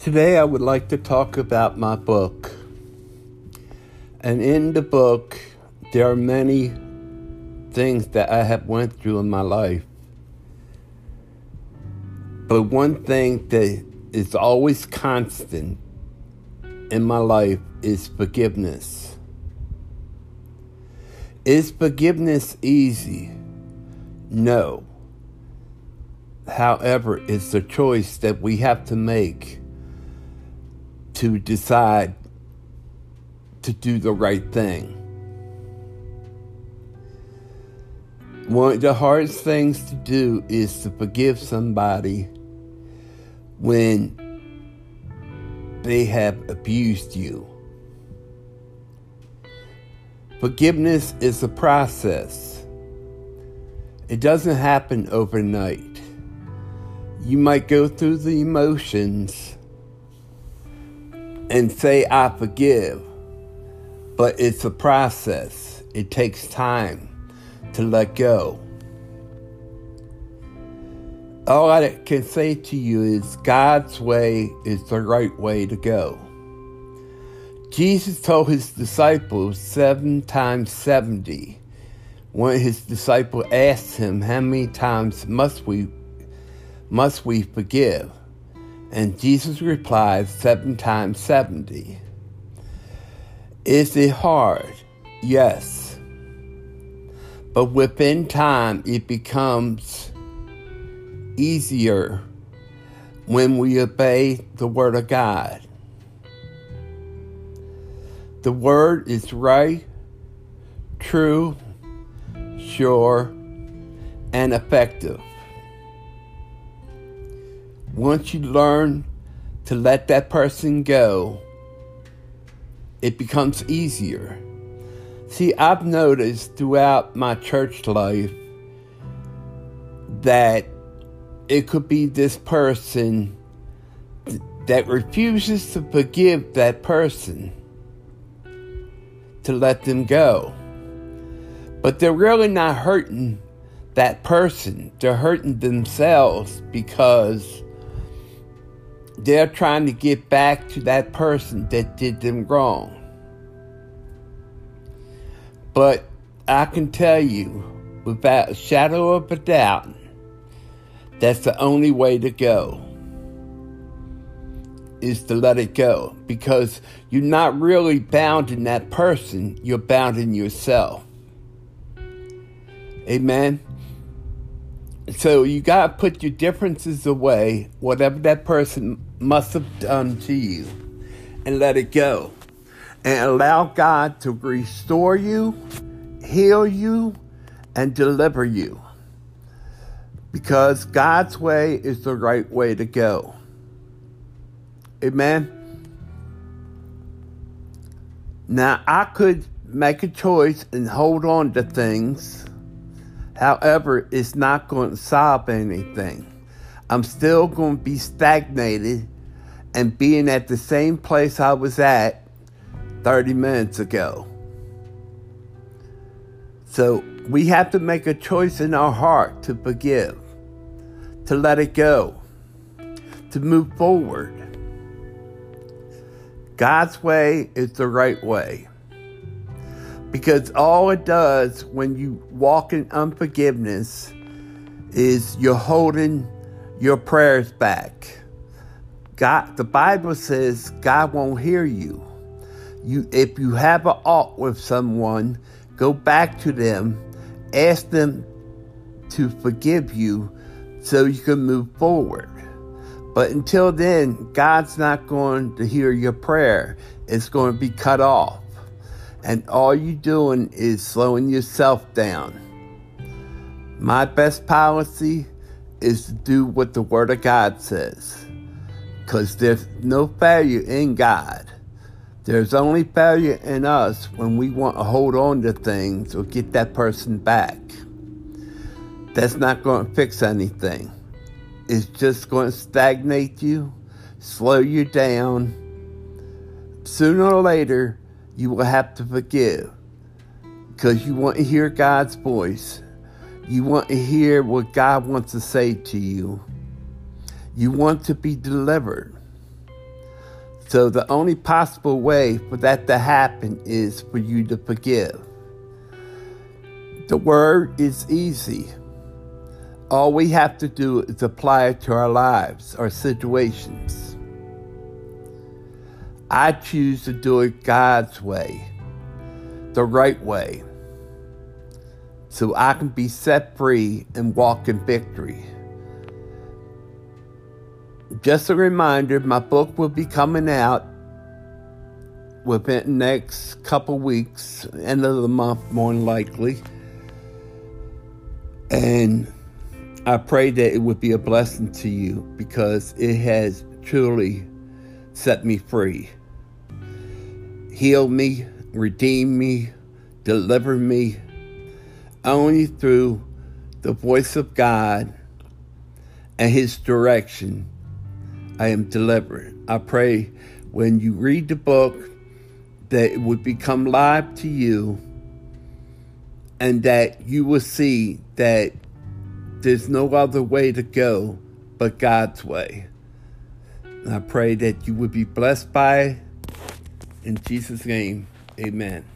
Today, I would like to talk about my book. And in the book, there are many things that I have went through in my life. But one thing that is always constant in my life is forgiveness. Is forgiveness easy? No. However, it's a choice that we have to make to decide to do the right thing. One of the hardest things to do is to forgive somebody when they have abused you. Forgiveness is a process. It doesn't happen overnight. You might go through the emotions and say, I forgive. But it's a process, it takes time to let go. All I can say to you is God's way is the right way to go. Jesus told his disciples seven times 70. when his disciples asked him, How many times must we must we forgive? And Jesus replied, Seven times 70. Is it hard? Yes. But within time, it becomes easier when we obey the Word of God. The Word is right, true, sure, and effective. Once you learn to let that person go, it becomes easier. See, I've noticed throughout my church life that it could be this person that refuses to forgive that person to let them go. But they're really not hurting that person, they're hurting themselves because they're trying to get back to that person that did them wrong. But I can tell you, without a shadow of a doubt, that's the only way to go. Is to let it go because you're not really bound in that person, you're bound in yourself. Amen. So you got to put your differences away, whatever that person must have done to you, and let it go. And allow God to restore you, heal you, and deliver you. Because God's way is the right way to go. Amen. Now, I could make a choice and hold on to things. However, it's not going to solve anything. I'm still going to be stagnated and being at the same place I was at 30 minutes ago. So we have to make a choice in our heart to forgive, to let it go, to move forward. God's way is the right way. Because all it does when you walk in unforgiveness is you're holding your prayers back. God, the Bible says God won't hear you. You, if you have an ought with someone, go back to them, ask them to forgive you so you can move forward. But until then, God's not going to hear your prayer. It's going to be cut off. And all you're doing is slowing yourself down. My best policy is to do what the Word of God says. Because there's no failure in God. There's only failure in us when we want to hold on to things or get that person back. That's not going to fix anything. It's just going to stagnate you, slow you down. Sooner or later, you will have to forgive because you want to hear God's voice. You want to hear what God wants to say to you. You want to be delivered. So the only possible way for that to happen is for you to forgive. The word is easy. All we have to do is apply it to our lives, our situations. I choose to do it God's way, the right way, so I can be set free and walk in victory. Just a reminder, my book will be coming out within the next couple weeks, end of the month, more than likely. And I pray that it would be a blessing to you because it has truly set me free, healed me, redeemed me, delivered me, only through the voice of God and His direction. I am deliberate. I pray when you read the book that it would become live to you and that you will see that there's no other way to go but God's way. And I pray that you would be blessed by it. In Jesus' name, amen.